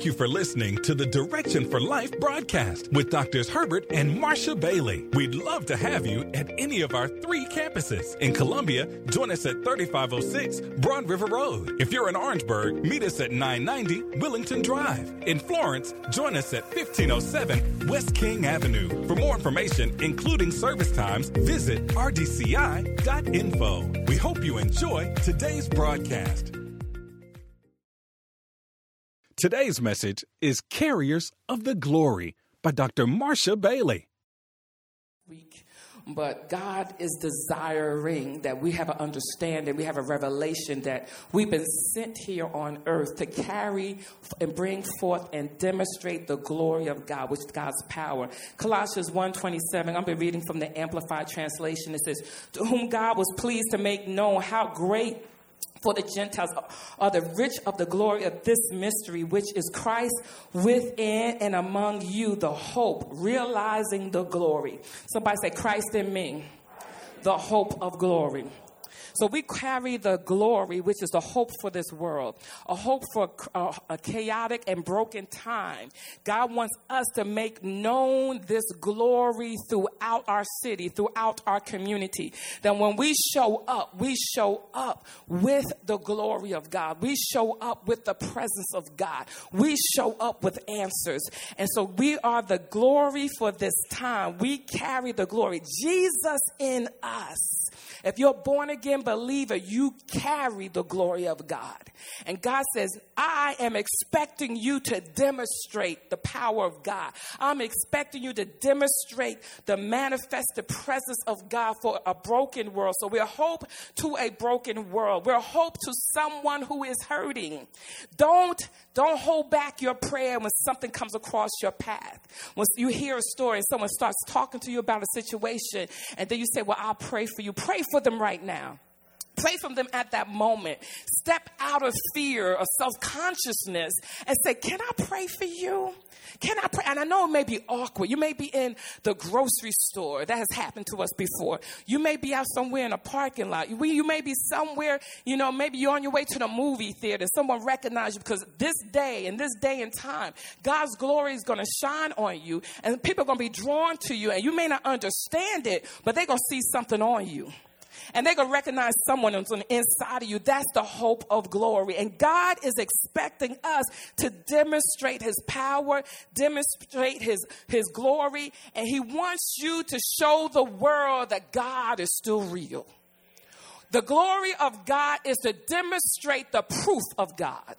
Thank you for listening to the Direction for Life broadcast with Doctors Herbert and Marsha Bailey. We'd love to have you at any of our three campuses. In Columbia, join us at 3506 Broad River Road. If you're in Orangeburg, meet us at 990 Willington Drive. In Florence, join us at 1507 West King Avenue. For more information, including service times, visit rdci.info. We hope you enjoy today's broadcast. Today's message is Carriers of the Glory by Dr. Marsha Bailey. Week. But God is desiring that we have an understanding, we have a revelation that we've been sent here on earth to carry and bring forth and demonstrate the glory of God, which is God's power. Colossians 1:27, I'm reading from the Amplified Translation. It says, To whom God was pleased to make known how great for the Gentiles are the rich of the glory of this mystery, which is Christ within and among you, the hope, realizing the glory. Somebody say, Christ in me, the hope of glory. So we carry the glory, which is the hope for this world, a hope for a, a chaotic and broken time. God wants us to make known this glory throughout our city, throughout our community. That when we show up, we show up with the glory of God. We show up with the presence of God. We show up with answers. And so we are the glory for this time. We carry the glory. Jesus in us. If you're born again believer, you carry the glory of God. And God says, I am expecting you to demonstrate the power of God. I'm expecting you to demonstrate the manifested presence of God for a broken world. So we're hope to a broken world. We're hope to someone who is hurting. Don't don't hold back your prayer when something comes across your path. When you hear a story and someone starts talking to you about a situation, and then you say, Well, I'll pray for you. Pray for them right now. Pray for them at that moment. Step out of fear or self consciousness and say, Can I pray for you? Can I pray? And I know it may be awkward. You may be in the grocery store. That has happened to us before. You may be out somewhere in a parking lot. You, may be somewhere, you know, maybe you're on your way to the movie theater. Someone recognizes you because this day and this day and time, God's glory is going to shine on you and people are going to be drawn to you. And you may not understand it, but they're going to see something on you and they're going to recognize someone inside of you. That's the hope of glory. And God is expecting us to demonstrate his power, demonstrate his, his glory, and he wants you to show the world that God is still real. The glory of God is to demonstrate the proof of God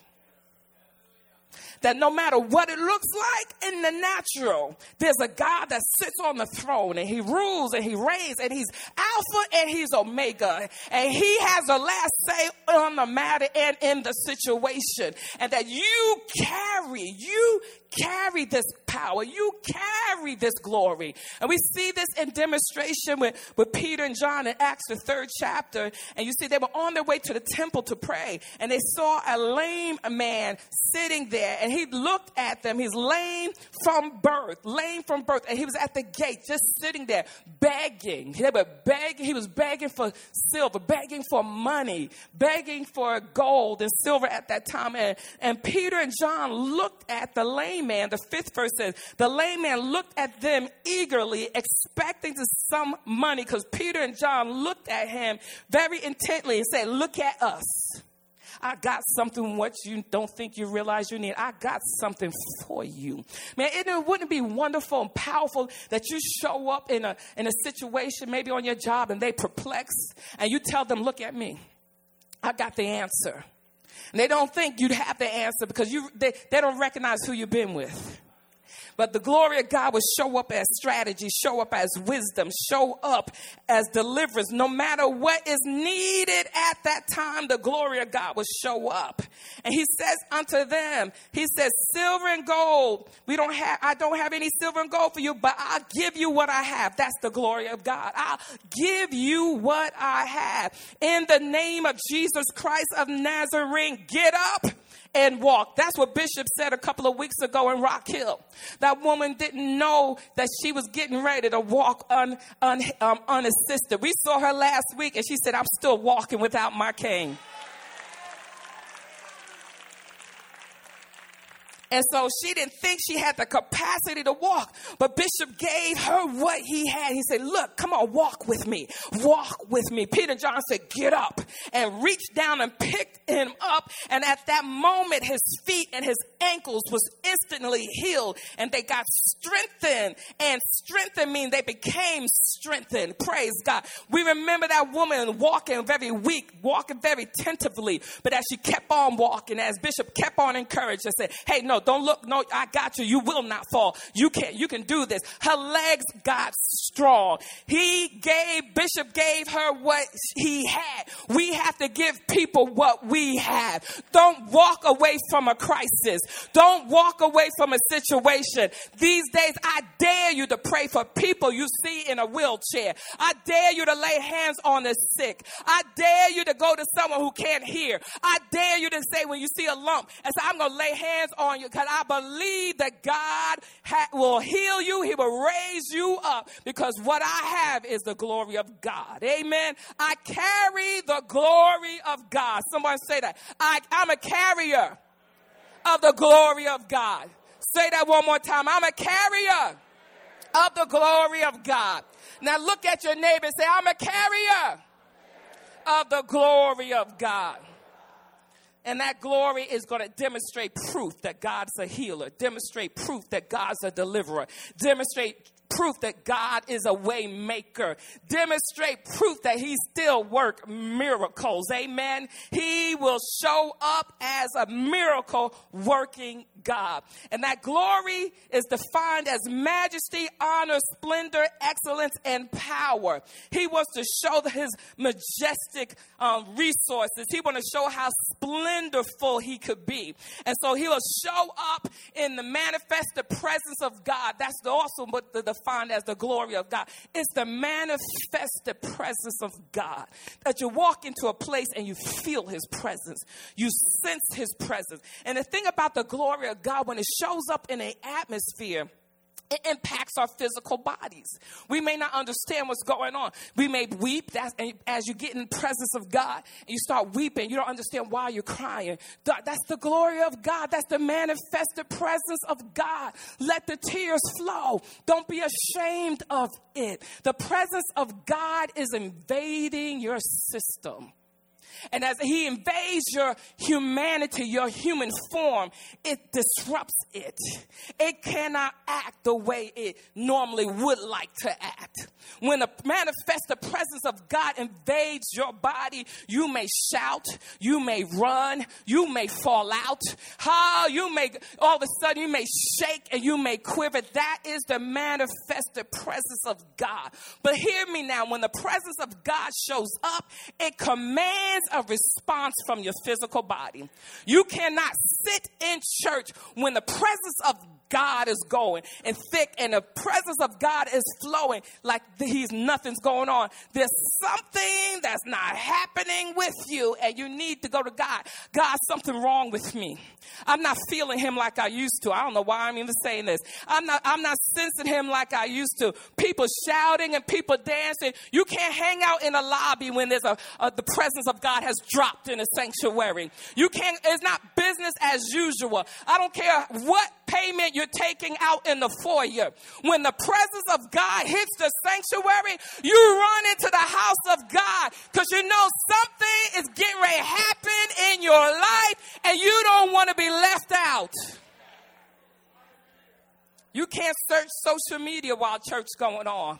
that no matter what it looks like in the natural, there's a God that sits on the throne and he rules and he reigns and he's Alpha and he's Omega. And he has the last say on the matter and in the situation. And that you carry, you carry this power. You carry this glory. And we see this in demonstration with, with Peter and John in Acts, the third chapter. And you see, they were on their way to the temple to pray. And they saw a lame man sitting there. And he looked at them. He's lame from birth, lame from birth. And he was at the gate, just sitting there, begging. They were begging. He was begging for silver, begging for money, begging for gold and silver at that time. And, and Peter and John looked at the lame man, the fifth verse says, the lame man looked at them eagerly, expecting to some money, because Peter and John looked at him very intently and said, Look at us. I got something what you don't think you realize you need. I got something for you. Man, it wouldn't be wonderful and powerful that you show up in a in a situation, maybe on your job, and they perplexed, and you tell them, look at me. I got the answer. And they don't think you'd have the answer because you, they, they don't recognize who you've been with. But the glory of God will show up as strategy, show up as wisdom, show up as deliverance. No matter what is needed at that time, the glory of God will show up. And he says unto them, he says, silver and gold, we don't have, I don't have any silver and gold for you, but I'll give you what I have. That's the glory of God. I'll give you what I have. In the name of Jesus Christ of Nazarene, get up and walk. That's what Bishop said a couple of weeks ago in Rock Hill. That woman didn't know that she was getting ready to walk un, un, um, unassisted. We saw her last week and she said, I'm still walking without my cane. And so she didn't think she had the capacity to walk. But Bishop gave her what he had. He said, Look, come on, walk with me. Walk with me. Peter John said, Get up and reached down and picked him up. And at that moment, his feet and his ankles was instantly healed and they got strengthened. And strengthened means they became strengthened. Praise God. We remember that woman walking very weak, walking very tentatively. But as she kept on walking, as Bishop kept on encouraging, said, Hey, no, don't look. No, I got you. You will not fall. You can, you can do this. Her legs got strong. He gave, Bishop gave her what he had. We have to give people what we have. Don't walk away from a crisis. Don't walk away from a situation. These days, I dare you to pray for people you see in a wheelchair. I dare you to lay hands on the sick. I dare you to go to someone who can't hear. I dare you to say when you see a lump and say, I'm going to lay hands on you because I believe that God ha- will heal you. He will raise you up because what I have is the glory of God. Amen. I carry the glory of God. Someone say that. I, I'm a carrier of the glory of God. Say that one more time. I'm a carrier of the glory of God. Now look at your neighbor and say, I'm a carrier of the glory of God. And that glory is going to demonstrate proof that God's a healer, demonstrate proof that God's a deliverer, demonstrate proof that God is a way maker. Demonstrate proof that he still work miracles. Amen. He will show up as a miracle working God. And that glory is defined as majesty, honor, splendor, excellence, and power. He wants to show his majestic um, resources. He wants to show how splendorful he could be. And so he will show up in the manifested presence of God. That's also what the defined as the glory of God. It's the manifested presence of God. That you walk into a place and you feel his presence. You sense his presence. And the thing about the glory of God, when it shows up in an atmosphere, it impacts our physical bodies. We may not understand what's going on. We may weep that's, as you get in the presence of God and you start weeping. You don't understand why you're crying. That's the glory of God. That's the manifested presence of God. Let the tears flow. Don't be ashamed of it. The presence of God is invading your system. And as he invades your humanity, your human form, it disrupts it. It cannot act the way it normally would like to act. When a manifest the presence of God invades your body, you may shout, you may run, you may fall out. How you may all of a sudden you may shake and you may quiver. That is the manifested presence of God. But hear me now, when the presence of God shows up, it commands a response from your physical body. You cannot sit in church when the presence of God is going and thick and the presence of God is flowing like he's nothing's going on. There's something that's not happening with you and you need to go to God. God, something wrong with me. I'm not feeling him like I used to. I don't know why I'm even saying this. I'm not, I'm not sensing him like I used to. People shouting and people dancing. You can't hang out in a lobby when there's a, a the presence of God has dropped in a sanctuary. You can't, it's not business as usual. I don't care what payment you're taking out in the foyer. When the presence of God hits the sanctuary, you run into the house of God because you know something is getting ready to happen in your life and you don't want to be left out. You can't search social media while church going on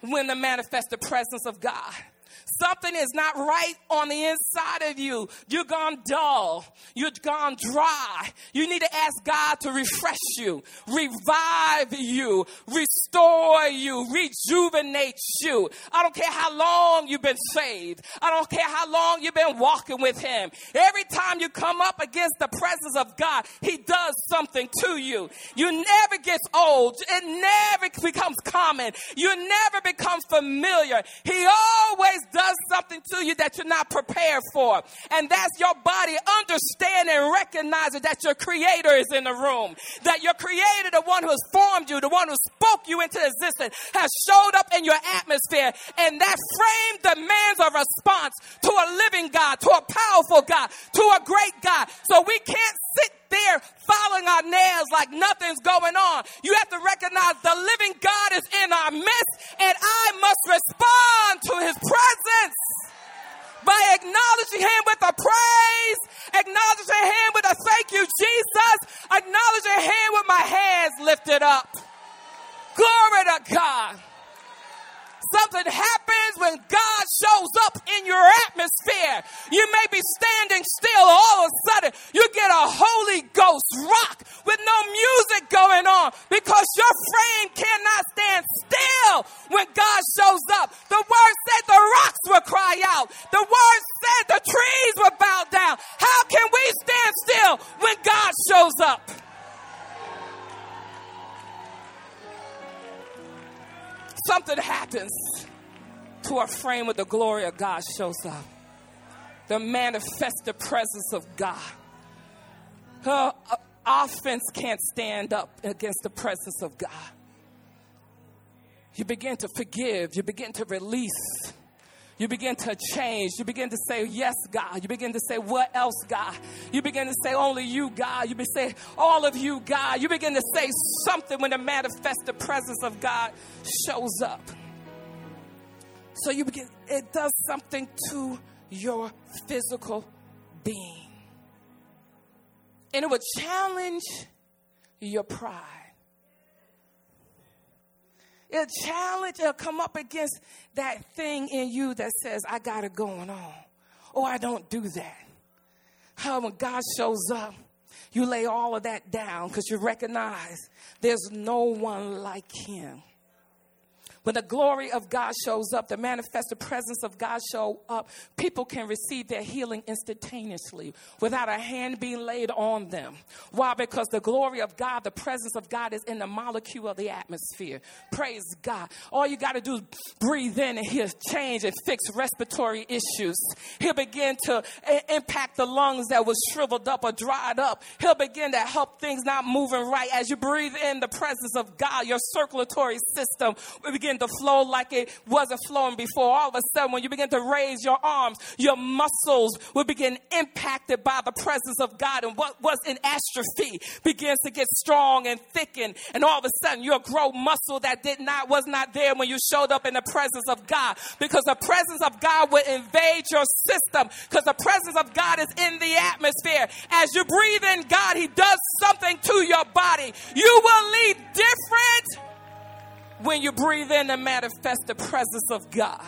when the manifested presence of God Something is not right on the inside of you. You're gone dull. You're gone dry. You need to ask God to refresh you, revive you, restore you, rejuvenate you. I don't care how long you've been saved. I don't care how long you've been walking with Him. Every time you come up against the presence of God, He does something to you. You never gets old. It never becomes common. You never become familiar. He always praise does something to you that you're not prepared for. And that's your body understanding and recognizing that your creator is in the room. That your creator, the one who has formed you, the one who spoke you into existence, has showed up in your atmosphere. And that frame demands a response to a living God, to a powerful God, to a great God. So we can't there following our nails like nothing's going on. You have to recognize the living God is in our midst, and I must respond to his presence by acknowledging him with a praise, acknowledging him with a thank you, Jesus, acknowledging him with my hands lifted up. Glory to God. Something happens when God shows up in your atmosphere. You may be standing still, all of a sudden, you get a Holy Ghost rock with no music going on because your frame cannot stand still when God shows up. The word said the rocks will cry out, the word said the trees will bow down. How can we stand still when God shows up? Something happens to our frame when the glory of God shows up. The manifest the presence of God. Her uh, offense can't stand up against the presence of God. You begin to forgive, you begin to release. You begin to change. You begin to say, Yes, God. You begin to say, What else, God? You begin to say, Only you, God. You begin to say, All of you, God. You begin to say something when the manifested presence of God shows up. So you begin, it does something to your physical being. And it will challenge your pride. It'll challenge, it'll come up against that thing in you that says, I got it going on. Or I don't do that. How when God shows up, you lay all of that down because you recognize there's no one like him. When the glory of God shows up, the manifested presence of God show up, people can receive their healing instantaneously without a hand being laid on them. Why? Because the glory of God, the presence of God is in the molecule of the atmosphere. Praise God. All you got to do is breathe in and he'll change and fix respiratory issues. He'll begin to impact the lungs that was shriveled up or dried up. He'll begin to help things not moving right. As you breathe in the presence of God, your circulatory system will begin begin to flow like it wasn't flowing before. All of a sudden, when you begin to raise your arms, your muscles will begin impacted by the presence of God. And what was in atrophy begins to get strong and thicken. And all of a sudden, you'll grow muscle that did not, was not there when you showed up in the presence of God. Because the presence of God will invade your system. Because the presence of God is in the atmosphere. As you breathe in God, He does something to your body. You will leave different when you breathe in and manifest the presence of God.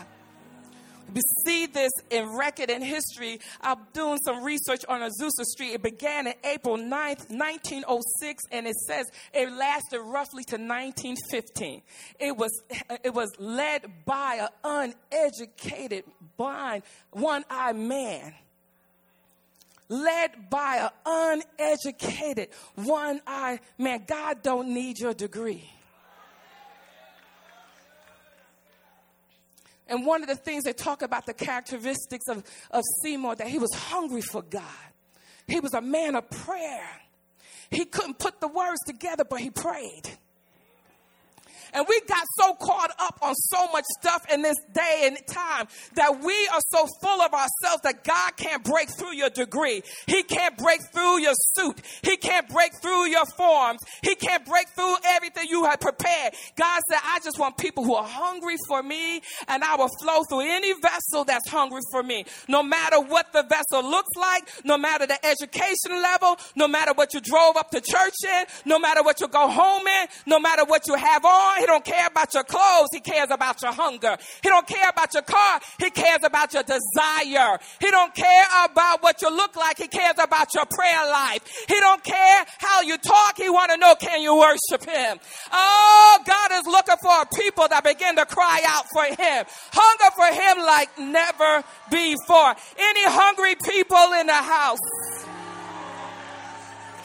We see this in record and history. I'm doing some research on Azusa Street. It began in April 9th, 1906, and it says it lasted roughly to 1915. It was, it was led by an uneducated, blind, one-eyed man led by an uneducated, one-eyed man. God don't need your degree. And one of the things they talk about the characteristics of, of Seymour, that he was hungry for God. He was a man of prayer. He couldn't put the words together, but he prayed. And we got so caught up on so much stuff in this day and time that we are so full of ourselves that God can't break through your degree. He can't break through your suit. He can't break through your forms. He can't break through everything you have prepared. God said, I just want people who are hungry for me and I will flow through any vessel that's hungry for me. No matter what the vessel looks like, no matter the education level, no matter what you drove up to church in, no matter what you go home in, no matter what you have on, he don't care about your clothes. He cares about your hunger. He don't care about your car. He cares about your desire. He don't care about what you look like. He cares about your prayer life. He don't care how you talk. He want to know can you worship him. Oh, God is looking for a people that begin to cry out for him. Hunger for him like never before. Any hungry people in the house?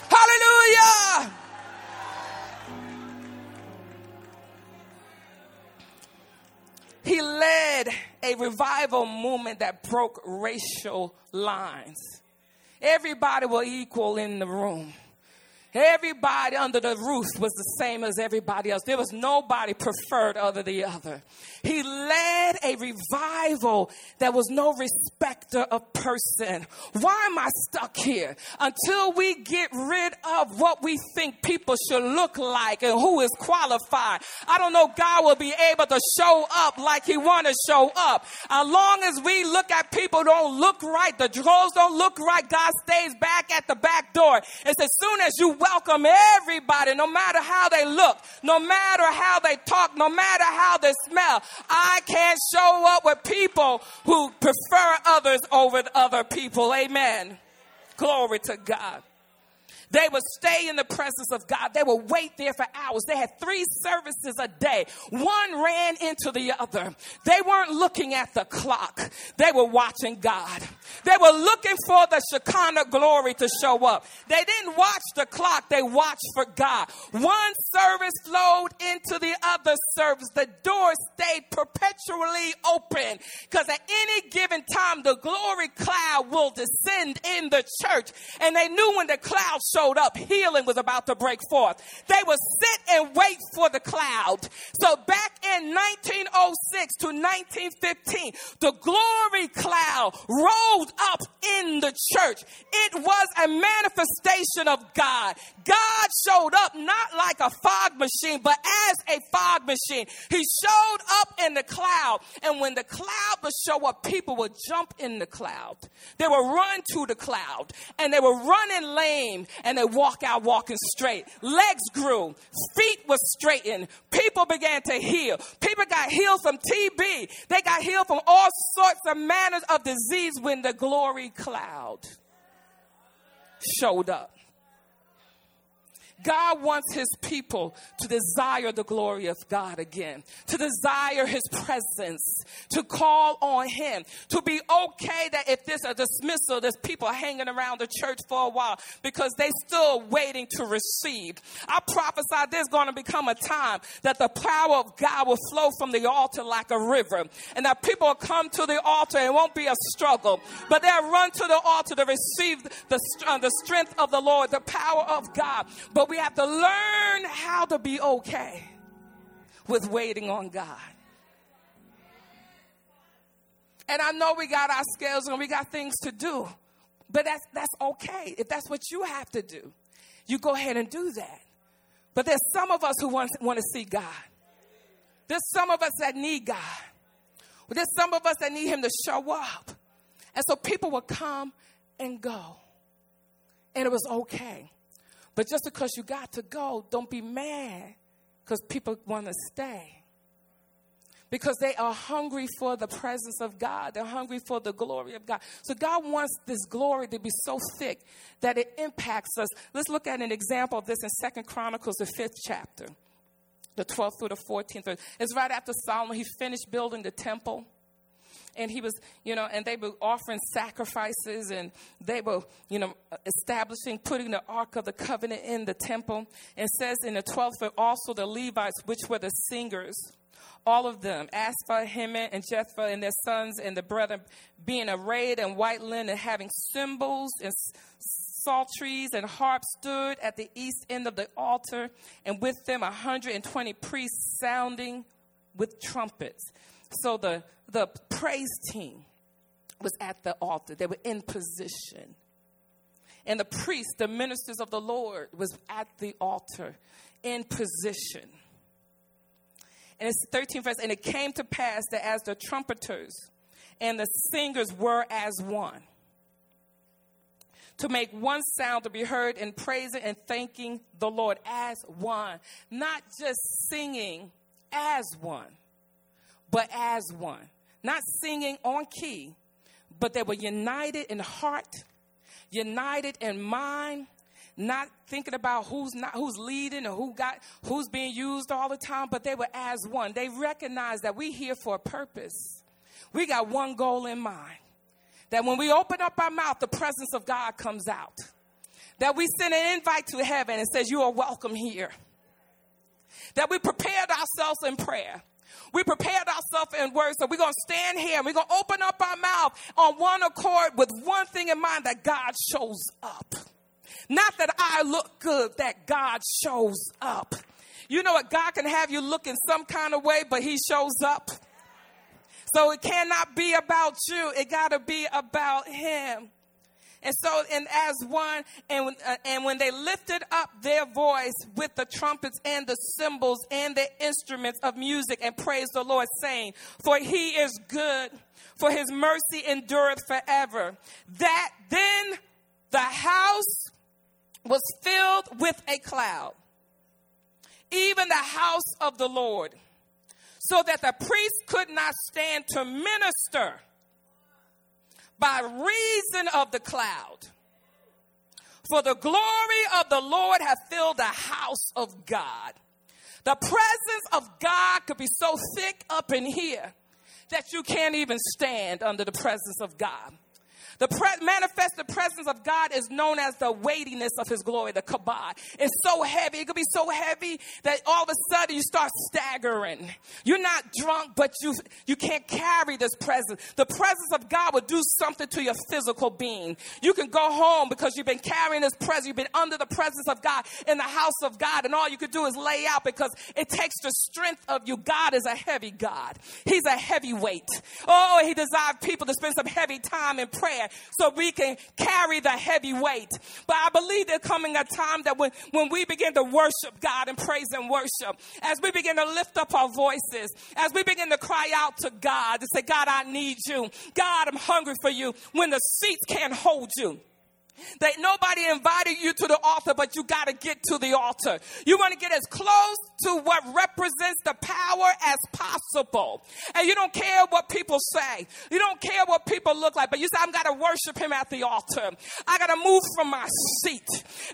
Hallelujah. He led a revival movement that broke racial lines. Everybody was equal in the room. Everybody under the roof was the same as everybody else. There was nobody preferred other than the other. He led a revival that was no respecter of person. Why am I stuck here? Until we get rid of what we think people should look like and who is qualified. I don't know God will be able to show up like he want to show up. As long as we look at people don't look right, the clothes don't look right, God stays back at the back door. And as soon as you welcome everybody, no matter how they look, no matter how they talk, no matter how they smell. I can't show up with people who prefer others over other people. Amen. Glory to God. They would stay in the presence of God. They would wait there for hours. They had three services a day. One ran into the other. They weren't looking at the clock. They were watching God. They were looking for the Shekinah glory to show up. They didn't watch the clock. They watched for God. One service flowed into the other service. The door stayed perpetually open because at any given time, the glory cloud will descend in the church. And they knew when the cloud showed showed up, healing was about to break forth. They would sit and wait for the cloud. So back in 1906 to 1915, the glory cloud rolled up in the church. It was a manifestation of God. God showed up not like a fog machine, but as a fog machine. He showed up in the cloud. And when the cloud would show up, people would jump in the cloud. They would run to the cloud and they were running lame and they walk out walking straight. Legs grew, feet were straightened. People began to heal. People got healed from TB. They got healed from all sorts of manners of disease when the glory cloud showed up. God wants his people to desire the glory of God again, to desire his presence, to call on him, to be okay that if there's a dismissal, there's people hanging around the church for a while because they still waiting to receive. I prophesy there's going to become a time that the power of God will flow from the altar like a river and that people will come to the altar and it won't be a struggle, but they'll run to the altar to receive the, uh, the strength of the Lord, the power of God. But we have to learn how to be okay with waiting on God. And I know we got our scales and we got things to do, but that's, that's okay. If that's what you have to do, you go ahead and do that. But there's some of us who want, want to see God. There's some of us that need God. There's some of us that need Him to show up. And so people will come and go. And it was okay. But just because you got to go, don't be mad because people want to stay. Because they are hungry for the presence of God. They're hungry for the glory of God. So God wants this glory to be so thick that it impacts us. Let's look at an example of this in Second Chronicles, the fifth chapter, the 12th through the 14th. It's right after Solomon, he finished building the temple and he was, you know, and they were offering sacrifices and they were, you know, establishing, putting the Ark of the Covenant in the temple. And says in the 12th verse, also the Levites, which were the singers, all of them, Asaph, Heman, and Jephthah, and their sons and the brethren, being arrayed in white linen, having cymbals and psalteries and harps stood at the east end of the altar, and with them 120 priests sounding with trumpets. So the, the praise team was at the altar, they were in position. And the priests, the ministers of the Lord, was at the altar in position. And it's 13 verse, and it came to pass that as the trumpeters and the singers were as one, to make one sound to be heard in praising and thanking the Lord as one, not just singing as one but as one. Not singing on key, but they were united in heart, united in mind, not thinking about who's not who's leading or who got who's being used all the time, but they were as one. They recognized that we here for a purpose. We got one goal in mind. That when we open up our mouth, the presence of God comes out. That we send an invite to heaven and says, You are welcome here. That we prepared ourselves in prayer We prepared in words. So we're going to stand here and we're going to open up our mouth on one accord with one thing in mind that God shows up. Not that I look good, that God shows up. You know what? God can have you look in some kind of way, but He shows up. So it cannot be about you, it got to be about Him. And so, and as one, and, uh, and when they lifted up their voice with the trumpets and the cymbals and the instruments of music and praised the Lord, saying, For he is good, for his mercy endureth forever. That then the house was filled with a cloud, even the house of the Lord, so that the priest could not stand to minister by reason of the cloud. For the glory of the Lord hath filled the house of God. The presence of God could be so thick up in here that you can't even stand under the presence of God. The pre- manifested presence of God is known as the weightiness of his glory, the kabod. It's so heavy. It could be so heavy that all of a sudden you start staggering. You're not drunk, but you, you can't carry this presence. The presence of God will do something to your physical being. You can go home because you've been carrying this presence. You've been under the presence of God in the house of God, and all you could do is lay out because it takes the strength of you. God is a heavy God. He's a heavyweight. Oh, he desires people to spend some heavy time in prayer so we can carry the heavy weight. But I believe there's coming a time that when, when we begin to worship God and praise and worship, as we begin to lift up our voices, as we begin to cry out to God to say, God, I need you. God, I'm hungry for you. When the seats can't hold you. That nobody invited you to the altar, but you got to get to the altar. You want to get as close to what represents the power as possible. And you don't care what people say. You don't care what people look like, but you say, I'm got to worship him at the altar. I got to move from my seat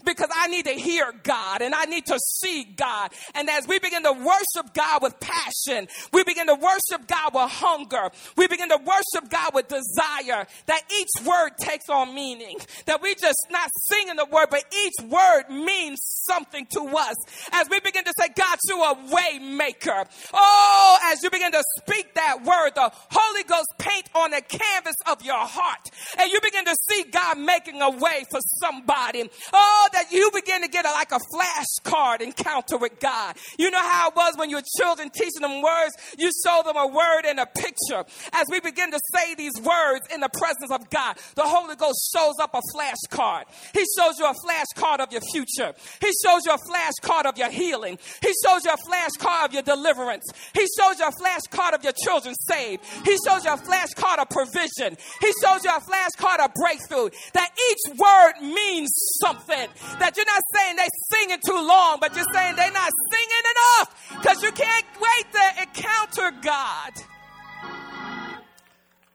because I need to hear God and I need to see God. And as we begin to worship God with passion, we begin to worship God with hunger. We begin to worship God with desire that each word takes on meaning. That we just not singing the word, but each word means something to us. As we begin to say, God, you are a way maker. Oh, as you begin to speak that word, the Holy Ghost paint on the canvas of your heart. And you begin to see God making a way for somebody. Oh, that you begin to get a, like a flashcard encounter with God. You know how it was when you were children teaching them words? You show them a word and a picture. As we begin to say these words in the presence of God, the Holy Ghost shows up a flashcard. He shows you a flashcard of your future. He shows you a flashcard of your healing. He shows you a flashcard of your deliverance. He shows you a flashcard of your children saved. He shows you a flashcard of provision. He shows you a flashcard of breakthrough. That each word means something. That you're not saying they're singing too long, but you're saying they're not singing enough because you can't wait to encounter God.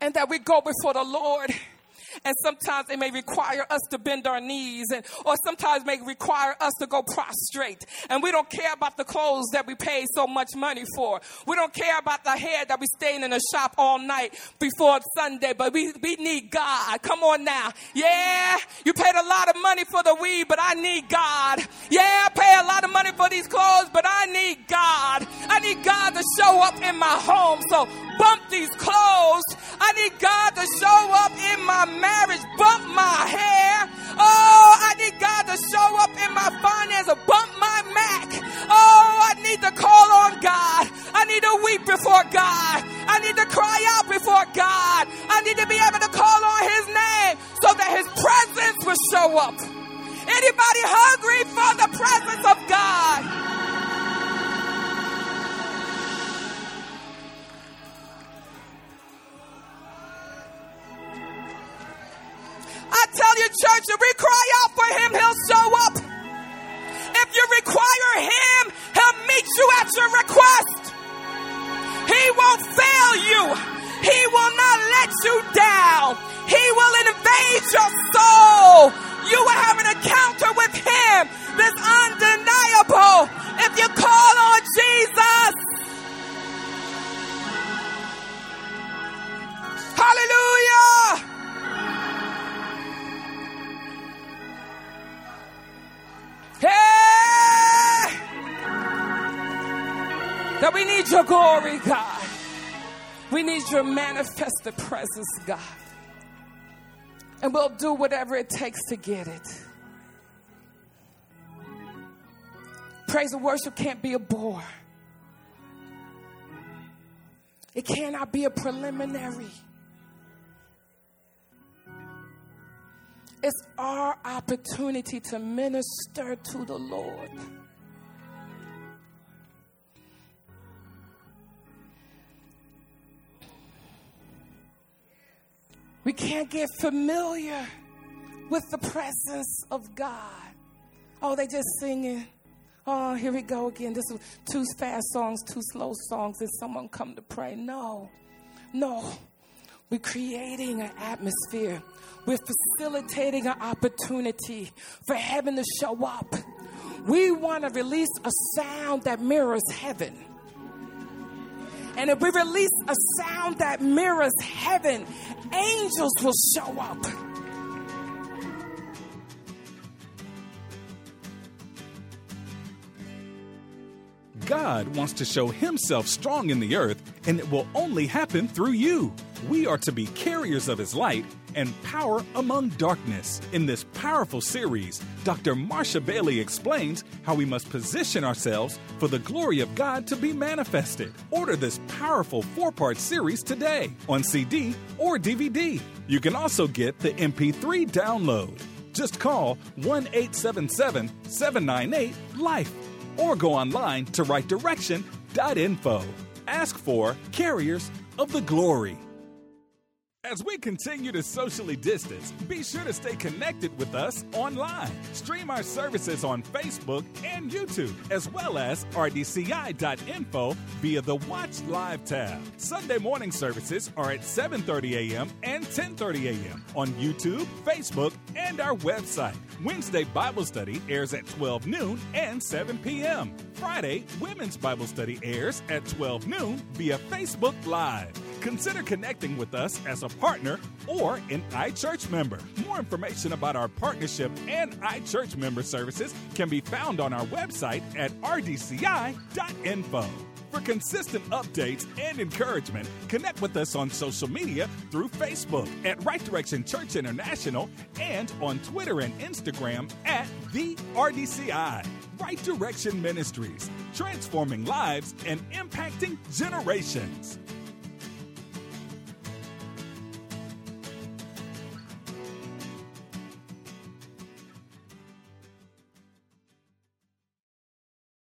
And that we go before the Lord and sometimes it may require us to bend our knees, and, or sometimes may require us to go prostrate. And we don't care about the clothes that we pay so much money for. We don't care about the hair that we staying in the shop all night before Sunday, but we, we need God. Come on now. Yeah, you paid a lot of money for the weed, but I need God. Yeah, I pay a lot of money for these clothes, but I need God. I need God to show up in my home. So bump these clothes. I need God to show up in my marriage, bump my hair. Oh, I need God to show up in my finances, bump my Mac. Oh, I need to call on God. I need to weep before God. I need to cry out before God. I need to be able to call on His name so that His presence will show up. Anybody hungry for the presence of God? I tell you, church, if we cry out for him, he'll show up. If you require him, he'll meet you at your request. He won't fail you. He will not let you down. He will invade your soul. You will have an encounter We need your glory, God. We need your manifested presence, God. And we'll do whatever it takes to get it. Praise and worship can't be a bore. It cannot be a preliminary. It's our opportunity to minister to the Lord. We can't get familiar with the presence of God. Oh, they just singing. Oh, here we go again. This is two fast songs, two slow songs. Did someone come to pray? No, no. We're creating an atmosphere. We're facilitating an opportunity for heaven to show up. We want to release a sound that mirrors heaven. And if we release a sound that mirrors heaven, angels will show up. God wants to show himself strong in the earth, and it will only happen through you. We are to be carriers of his light and power among darkness. In this powerful series, Dr. Marsha Bailey explains how we must position ourselves for the glory of God to be manifested. Order this powerful four part series today on CD or DVD. You can also get the MP3 download. Just call 1 877 798 LIFE or go online to rightdirection.info. Ask for Carriers of the Glory. As we continue to socially distance, be sure to stay connected with us online. Stream our services on Facebook and YouTube, as well as rdci.info via the Watch Live tab. Sunday morning services are at 7:30 a.m. and 10:30 a.m. on YouTube, Facebook, and our website. Wednesday Bible study airs at 12 noon and 7 p.m. Friday Women's Bible study airs at 12 noon via Facebook Live. Consider connecting with us as a partner or an iChurch member. More information about our partnership and iChurch member services can be found on our website at rdci.info. For consistent updates and encouragement, connect with us on social media through Facebook at Right Direction Church International and on Twitter and Instagram at the RDCI. Right Direction Ministries, transforming lives and impacting generations.